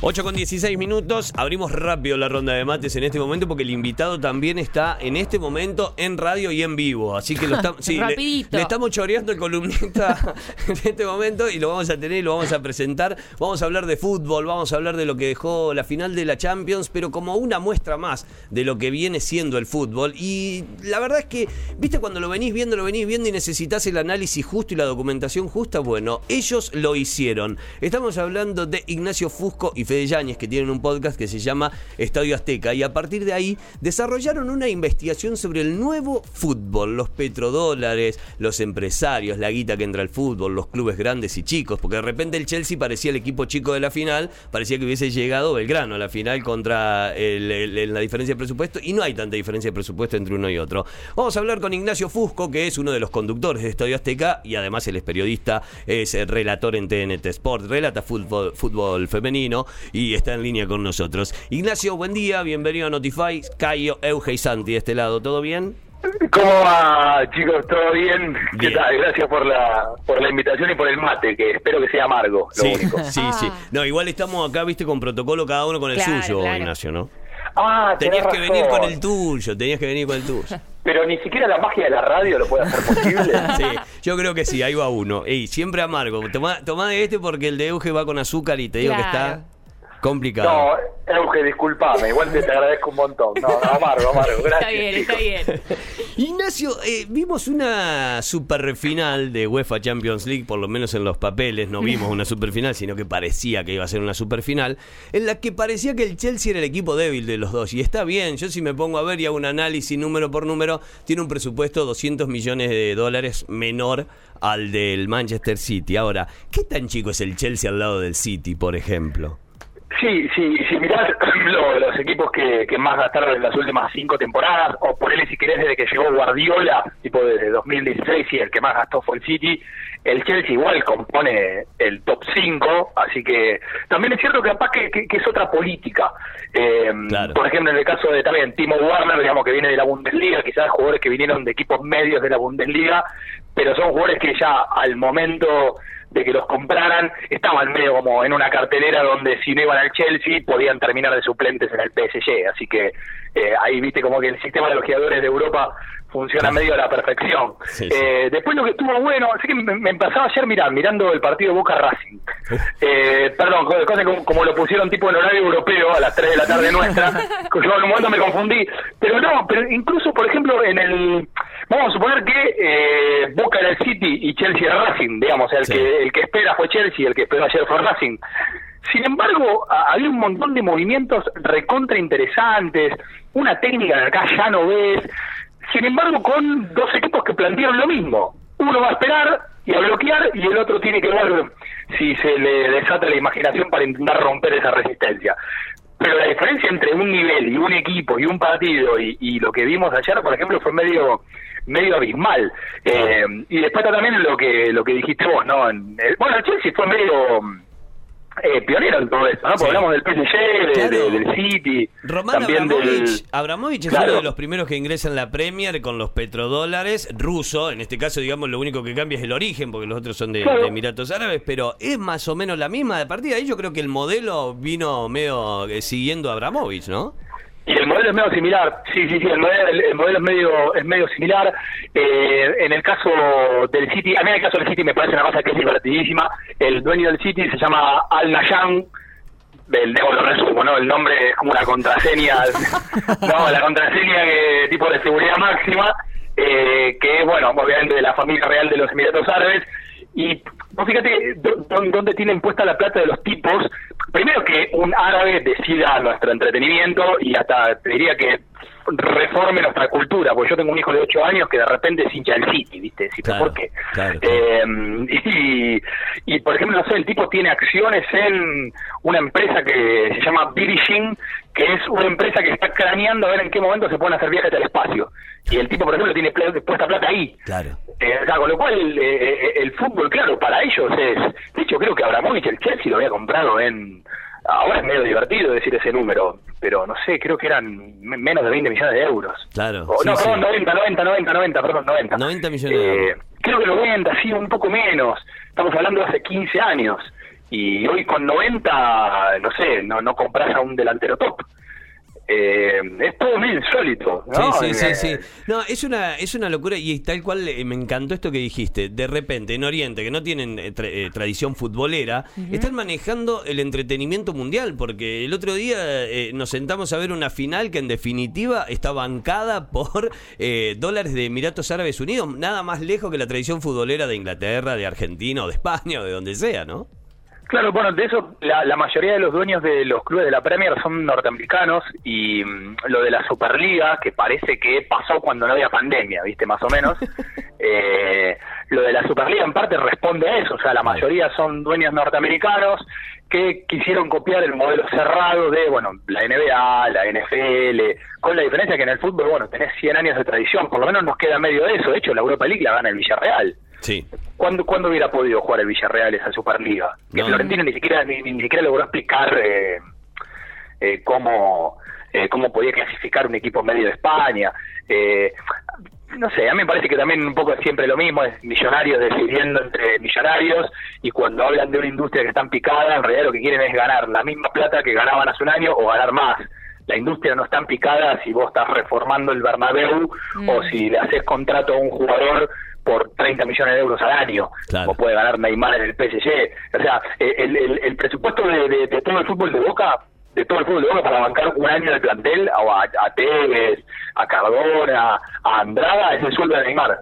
8 con 16 minutos, abrimos rápido la ronda de mates en este momento porque el invitado también está en este momento en radio y en vivo. Así que lo estamos, sí, le, le estamos choreando el columnista en este momento y lo vamos a tener y lo vamos a presentar. Vamos a hablar de fútbol, vamos a hablar de lo que dejó la final de la Champions, pero como una muestra más de lo que viene siendo el fútbol. Y la verdad es que, viste, cuando lo venís viendo, lo venís viendo y necesitas el análisis justo y la documentación justa, bueno, ellos lo hicieron. Estamos hablando de Ignacio Fusco y Fede Yáñez, que tienen un podcast que se llama Estadio Azteca, y a partir de ahí desarrollaron una investigación sobre el nuevo fútbol, los petrodólares, los empresarios, la guita que entra al fútbol, los clubes grandes y chicos, porque de repente el Chelsea parecía el equipo chico de la final, parecía que hubiese llegado Belgrano a la final contra el- la diferencia de presupuesto, y no hay tanta diferencia de presupuesto entre uno y otro. Vamos a hablar con Ignacio Fusco, que es uno de los conductores de Estadio Azteca, y además él es periodista, es relator en TNT Sport, relata fútbol femenino y está en línea con nosotros. Ignacio, buen día, bienvenido a Notify. Cayo, Euge y Santi de este lado, ¿todo bien? ¿Cómo va, chicos? ¿Todo bien? ¿Qué Bien. tal? Gracias por la, por la invitación y por el mate, que espero que sea amargo, lo Sí, único. sí, sí. No, igual estamos acá, viste, con protocolo cada uno con el Claro, suyo, claro. Ignacio, ¿no? Ah, Tenías que venir con el tuyo, tenías que venir con el tuyo. Pero ni siquiera la magia de la radio lo puede hacer posible. Sí, yo creo que sí, ahí va uno. Ey, siempre amargo. Tomá, tomá de este porque el de Euge va con azúcar y te digo que está complicado. No, Euge, disculpame, igual te, te agradezco un montón. No, no, amargo, amargo, gracias. Está bien, chicos. está bien. Ignacio, eh, vimos una super final de UEFA Champions League, por lo menos en los papeles, no vimos una super final, sino que parecía que iba a ser una super final, en la que parecía que el Chelsea era el equipo débil de los dos. Y está bien, yo si me pongo a ver y hago un análisis número por número, tiene un presupuesto de 200 millones de dólares menor al del Manchester City. Ahora, ¿qué tan chico es el Chelsea al lado del City, por ejemplo? Sí, sí, si mirás lo- los equipos que, que más gastaron en las últimas cinco temporadas, o por él si querés desde que llegó Guardiola, tipo desde 2016, y el que más gastó fue el City, el Chelsea igual compone el top 5, así que también es cierto que capaz que, que- que es otra política. Eh, Claro. Por ejemplo, en el caso de también Timo Werner, digamos que viene de la Bundesliga, quizás jugadores que vinieron de equipos medios de la Bundesliga, pero son jugadores que ya al momento de que los compraran estaban medio como en una cartelera donde si no iban al Chelsea podían terminar de suplentes en el PSG, así que eh, ahí viste como que el sistema de los jugadores de Europa funciona medio a la perfección. Sí, sí. Eh, después lo que estuvo bueno, así que me, me pasaba ayer mirar, mirando el partido Boca Racing. Eh, perdón, co- cosa como, como lo pusieron tipo en horario europeo a las 3 de la tarde nuestra, yo en un momento me confundí, pero no, pero incluso por ejemplo en el, vamos a suponer que eh, Boca era el City y Chelsea era Racing, digamos, el Sí. que el que espera fue Chelsea, el que esperó ayer fue Racing. Sin embargo, a- había un montón de movimientos recontra interesantes, una técnica que acá ya no ves, sin embargo con dos equipos que plantearon lo mismo. Uno va a esperar y a bloquear y el otro tiene que ver si se le desata la imaginación para intentar romper esa resistencia. Pero la diferencia entre un nivel y un equipo y un partido y, y lo que vimos ayer, por ejemplo, fue medio medio abismal. Eh, y después también lo que lo que dijiste vos, ¿no? En- eh, bueno, el Chelsea fue medio eh, pionero en todo esto, ¿no? Porque Sí. hablamos del PSG, de- Claro. de- del City, Román también Abramovich, del... Abramovich es Claro. uno de los primeros que ingresa en la Premier con los petrodólares ruso. En este caso, digamos, lo único que cambia es el origen, porque los otros son de, Claro. de Emiratos Árabes, pero es más o menos la misma. De partida ahí yo creo que el modelo vino medio eh, siguiendo a Abramovich, ¿no? Y el modelo es medio similar, sí, sí, sí, el modelo, el, el modelo es medio es medio similar. Eh, en el caso del City, a mí en el caso del City me parece una cosa que es divertidísima. El dueño del City se llama Al Nayan, el, de- lo resumo, ¿no? El nombre es como una contraseña, no, la contraseña que, tipo de seguridad máxima, eh, que es, bueno, obviamente de la familia real de los Emiratos Árabes. Y vos fíjate dó- dó- dónde tienen puesta la plata de los tipos. Primero que un árabe decida nuestro entretenimiento y hasta te diría que reforme nuestra cultura, porque yo tengo un hijo de 8 años que de repente es hincha del City, ¿viste? Decís, ¿pero Claro, ¿Por qué? claro, claro. Eh, y, y, por ejemplo, no sé, el tipo tiene acciones en una empresa que se llama Virgin, que es una empresa que está craneando a ver en qué momento se pueden hacer viajes al espacio. Y el tipo, por ejemplo, tiene puesta plata ahí. Claro. Eh, o sea, con lo cual, eh, eh, el fútbol, claro, para ellos es. De hecho, creo que Abramovich, el Chelsea, lo había comprado en. ahora es medio divertido decir ese número, pero no sé, creo que eran menos de 20 millones de euros. Claro. no, perdón, 90, 90, 90, 90, perdón, 90. 90 millones de euros. Creo que 90, sí, un poco menos. Estamos hablando de hace 15 años. Y hoy con 90, no sé, no, no compras a un delantero top eh, es todo muy insólito. ¿no? Sí, sí, sí, eh, No, es una, es una locura y tal cual eh, me encantó esto que dijiste. De repente, en Oriente, que no tienen eh, tradición futbolera, están manejando el entretenimiento mundial, porque el otro día nos sentamos a ver una final que en definitiva está bancada por dólares de Emiratos Árabes Unidos, nada más lejos que la tradición futbolera de Inglaterra, de Argentina o de España o de donde sea, ¿no? Claro, bueno, de eso la, mayoría de los dueños de los clubes de la Premier son norteamericanos y mm, lo de la Superliga, que parece que pasó cuando no había pandemia, ¿viste? Más o menos. eh, lo de la Superliga en parte responde a eso, o sea, la mayoría son dueños norteamericanos que quisieron copiar el modelo cerrado de, bueno, la NBA, la NFL, con la diferencia que en el fútbol, bueno, tenés 100 años de tradición, por lo menos nos queda medio de eso, de hecho la Europa League la gana el Villarreal. Sí. ¿Cuándo, ¿Cuándo hubiera podido jugar el Villarreal esa Superliga? Que Florentino ni siquiera ni, siquiera logró explicar eh, eh, cómo, eh, cómo podía clasificar un equipo medio de España. Eh, no sé, a mí me parece que también un poco es siempre lo mismo, es millonarios decidiendo entre millonarios y cuando hablan de una industria que está en picada, en realidad lo que quieren es ganar la misma plata que ganaban hace un año o ganar más. La industria no está en picada si vos estás reformando el Bernabéu o mm. si le haces contrato a un jugador por 30 millones de euros al año, como puede ganar Neymar en el PSG. O sea, el, el, presupuesto de, todo el fútbol de Boca, de todo el fútbol de Boca para bancar un año de plantel, a, a Tevez, a Cardona, a Andrada, es el sueldo de Neymar.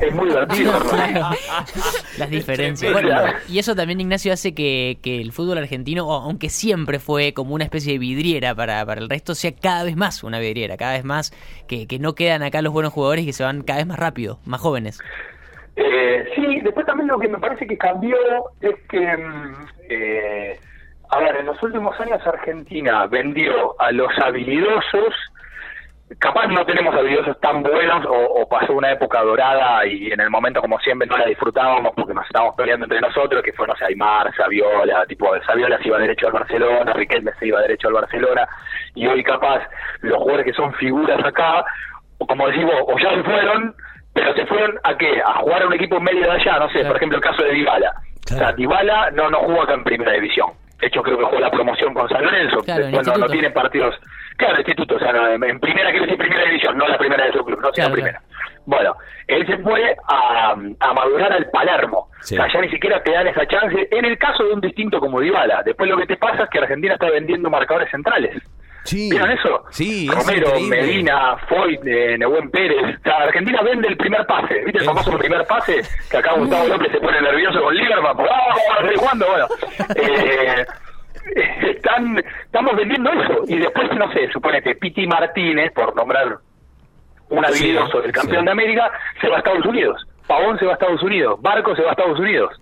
Es muy divertido. Las diferencias. y eso también, Ignacio, hace que, el fútbol argentino, aunque siempre fue como una especie de vidriera para, para el resto, sea cada vez más una vidriera, cada vez más que, que no quedan acá los buenos jugadores y que se van cada vez más rápido, más jóvenes. Eh, sí, después también lo que me parece que cambió es que, mm, eh, a ver, en los últimos años Argentina vendió a los habilidosos capaz no tenemos habilidosos tan buenos o, pasó una época dorada y en el momento como siempre no la disfrutábamos porque nos estábamos peleando entre nosotros, que fue, no sé, Aymar, Saviola, tipo Saviola se iba derecho al Barcelona, Riquelme se iba derecho al Barcelona y hoy capaz los jugadores que son figuras acá, o como decimos, o ya se fueron, pero se fueron a qué? A jugar a un equipo medio de allá, no sé, por ejemplo el caso de Dybala. O sea, Dybala no, no jugó acá en primera división. De hecho, creo que jugó la promoción con San Lorenzo. Después no, no tiene partidos Claro, instituto, o sea, en primera, quiero decir primera división, no la primera de su club, no, sino primera. Bueno, él se fue a, a madurar al Palermo. O sea, ya ni siquiera te dan esa chance. En el caso de un distinto como Dybala, después lo que te pasa es que Argentina está vendiendo marcadores centrales. Sí. ¿Vieron eso? Sí, Romero, Medina, Foyt, eh, Nehuen Pérez. O sea, Argentina vende el primer pase. ¿Viste el famoso primer pase? Que acá Gustavo López se pone nervioso con Lieberman. ¡Oh, cuándo? Bueno. Eh, están estamos vendiendo eso y después no sé supone que Piti Martínez por nombrar un habilidoso del campeón de América se va a Estados Unidos Pavón se va a Estados Unidos Barco se va a Estados Unidos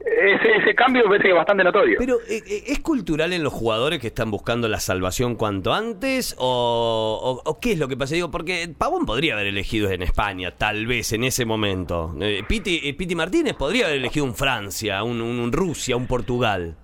ese, ese cambio me parece que es bastante notorio. Pero, eh, eh, ¿es cultural en los jugadores que están buscando la salvación cuanto antes? O, o, qué es lo que pasa? Digo, porque Pavón podría haber elegido en España, tal vez en ese momento. Eh, Piti, Piti Martínez podría haber elegido un Francia, un, un Rusia, un Portugal.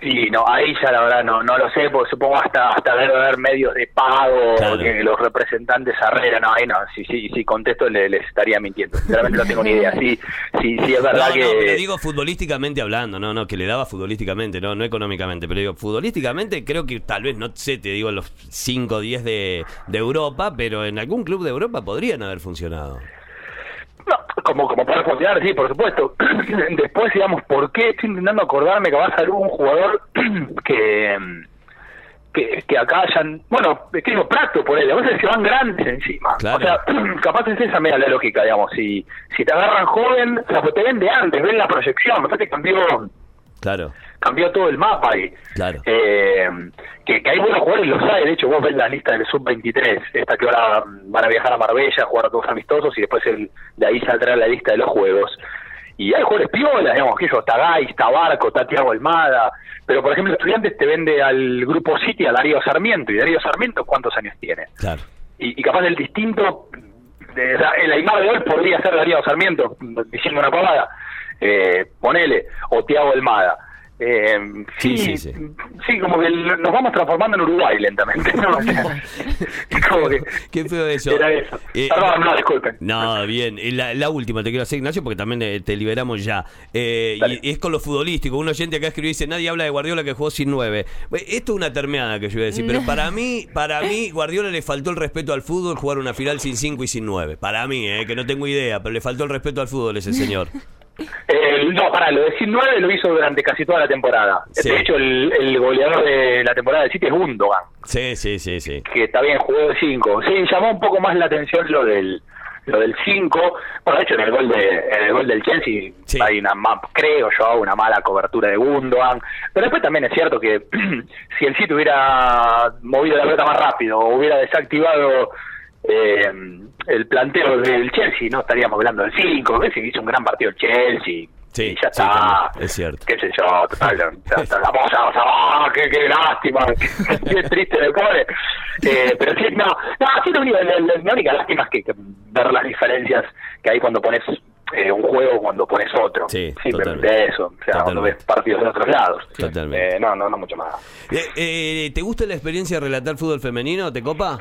Sí, no, ahí ya la verdad no no lo sé, porque supongo hasta hasta ver, ver medios de pago, que los representantes arreglan, no, ahí no, si, si, si contesto le, les estaría mintiendo, sinceramente no tengo ni idea, sí, sí, sí es verdad que... No, pero digo futbolísticamente hablando, no, no, que le daba futbolísticamente, no, no económicamente, pero digo, futbolísticamente creo que tal vez, no sé, te digo los 5 o 10 de, de Europa, pero en algún club de Europa podrían haber funcionado como, como para funcionar, sí, por supuesto. Después, digamos, ¿por qué estoy intentando acordarme que va a salir un jugador que, que, que acá hayan, bueno, es que digo, Prato por él, a veces se van grandes encima. O sea, capaz es esa media la lógica, digamos, si, si te agarran joven, o sea, pues te ven de antes, ven la proyección, me parece que cambió, claro. Cambió todo el mapa ahí. Claro. Eh, que, hay buenos jugadores, lo sabe, de hecho vos ves la lista del sub-23, esta que ahora van a viajar a Marbella, a jugar a todos amistosos y después el, de ahí saldrá la lista de los juegos. Y hay jugadores piolas, digamos, que eso, Tagay, está Barco, está Tiago Almada, pero por ejemplo Estudiantes te vende al Grupo City a Darío Sarmiento, y Darío Sarmiento ¿cuántos años tiene? Claro. Y, capaz el distinto, de, el Aymar de hoy podría ser Darío Sarmiento, diciendo una pavada, eh, ponele, o Tiago Almada Eh, sí, Sí, sí, sí, como que nos vamos transformando en Uruguay lentamente. ¿no? O sea, es como que Qué feo eso. era eso. Eh, Perdón, no, disculpen. No, bien. Y La, la última te quiero hacer, Ignacio, porque también eh, te liberamos ya. Eh, y es con lo futbolístico. Un oyente acá escribió y dice, nadie habla de Guardiola que jugó sin nueve. Esto es una termeada que yo iba a decir, pero para mí, para mí, Guardiola le faltó el respeto al fútbol jugar una final sin cinco y sin nueve. Para mí, eh, que no tengo idea, pero le faltó el respeto al fútbol ese señor. Eh, no, para lo de 19 lo hizo durante casi toda la temporada. Sí. De hecho, el, el goleador de la temporada del City es Gundogan, Sí, sí, sí, sí. que está bien, jugó de 5. Sí, llamó un poco más la atención lo del lo del 5. Bueno, de hecho, en el gol de en el gol del Chelsea Sí. hay una, creo yo, una mala cobertura de Gundogan. Pero después también es cierto que si el City hubiera movido la pelota más rápido o hubiera desactivado eh, el planteo del Chelsea, no estaríamos hablando del 5. Messi hizo un gran partido el Chelsea. Sí, y ya sí, está. también, es cierto. Qué sé yo, total, la cosa, o sea, ¡ah, qué, qué lástima, qué, triste me pone. Eh, pero sí, no, no, sí, lo único, la, la- la única lástima es que, que ver las diferencias que hay cuando pones eh, un juego cuando pones otro. Sí, Simplemente eso, o sea, cuando ves partidos de otros lados. Totalmente. Eh, no, no, no mucho más. Eh, ¿Te gusta la experiencia de relatar fútbol femenino? ¿Te copa?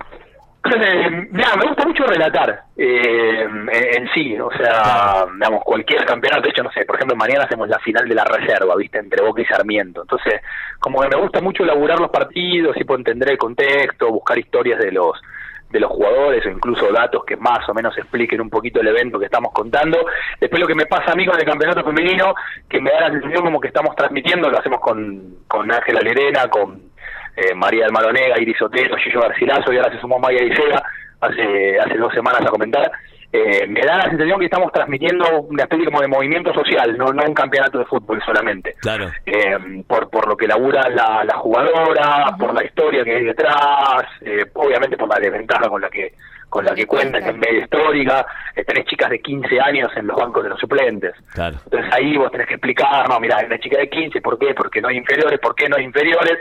Mira, me gusta mucho relatar eh, en, sí, o sea, digamos, cualquier campeonato, de hecho, no sé, por ejemplo, mañana hacemos la final de la reserva, ¿viste? Entre Boca y Sarmiento. Entonces, como que me gusta mucho elaborar los partidos puedo entender el contexto, buscar historias de los de los jugadores o incluso datos que más o menos expliquen un poquito el evento que estamos contando. Después lo que me pasa a mí con el campeonato femenino, que me da la sensación como que estamos transmitiendo, lo hacemos con, con Ángela Lerena, con eh, María del Maronega, Iris Otero, Gillo Garcilaso y ahora se sumó Maya Isega hace, hace dos semanas a comentar. Eh, me da la sensación que estamos transmitiendo una especie como de movimiento social, no, no un campeonato de fútbol solamente. Claro. Eh, por, por lo que labura la, la jugadora, por la historia que hay detrás, eh, obviamente por la desventaja con la que con la que cuentan, que es medio histórica, eh, tenés chicas de 15 años en los bancos de los suplentes. Claro. Entonces ahí vos tenés que explicar, no, mira, hay una chica de 15, ¿por qué? Porque no hay inferiores, ¿por qué no hay inferiores?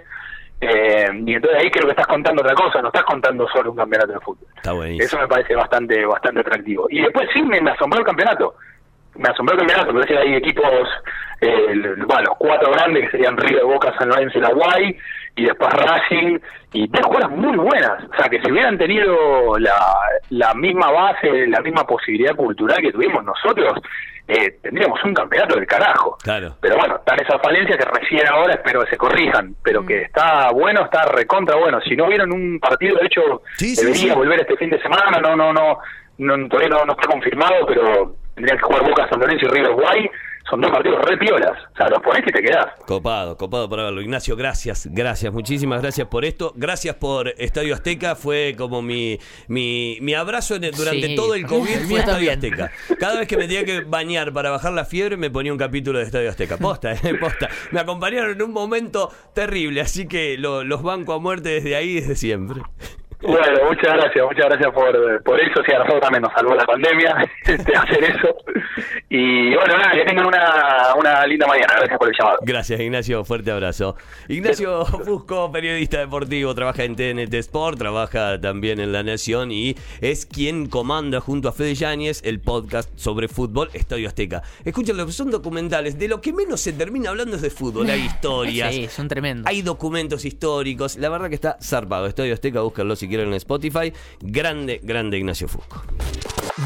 Eh, y entonces ahí creo que estás contando otra cosa, no estás contando solo un campeonato de fútbol. Está. Eso me parece bastante bastante atractivo. Y después sí me, me asombró el campeonato. Me asombró el campeonato, me parece que hay equipos, eh, bueno, los cuatro grandes que serían River, Boca, San Lorenzo y la Guay, y después Racing, y tres jugadas muy buenas. O sea, que si hubieran tenido la, la misma base, la misma posibilidad cultural que tuvimos nosotros, eh, tendríamos un campeonato del carajo. Claro. Pero bueno, están esas falencias que recién ahora espero que se corrijan, pero Mm. que está bueno, está recontra bueno. Si no vieron un partido, de hecho, Sí, sí, debería sí. volver este fin de semana, no, no, no, no todavía no, no está confirmado, pero tendrían que jugar Boca, San Lorenzo y River Guay. Son dos partidos re piolas. O sea, los ponés y te quedás. Copado, copado para verlo. Ignacio, gracias, gracias, muchísimas gracias por esto. Gracias por Estadio Azteca. Fue como mi, mi, mi abrazo en el- durante Sí. todo el COVID fue Estadio también. Azteca. Cada vez que me tenía que bañar para bajar la fiebre, me ponía un capítulo de Estadio Azteca. Posta, eh, posta. Me acompañaron en un momento terrible, así que lo- los banco a muerte desde ahí, desde siempre. Bueno, muchas gracias, muchas gracias por, por eso. Sí, a nosotros también nos salvó la pandemia de hacer eso. Y bueno, nada, que tengan una, una linda mañana. Gracias por el llamado. Gracias, Ignacio. Fuerte abrazo. Ignacio Fusco, periodista deportivo, trabaja en TNT Sport, trabaja también en La Nación y es quien comanda junto a Fede Yáñez el podcast sobre fútbol Estadio Azteca. Escúchenlo, son documentales. De lo que menos se termina hablando es de fútbol. Hay historias. Sí, son tremendos. Hay documentos históricos. La verdad que está zarpado. Estadio Azteca, búsquenlo si quieren en Spotify. Grande, grande Ignacio Fusco.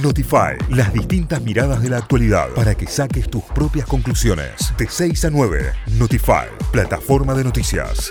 Notify, las distintas miradas de la actualidad para que saques tus propias conclusiones. De 6 a 9, Notify, plataforma de noticias.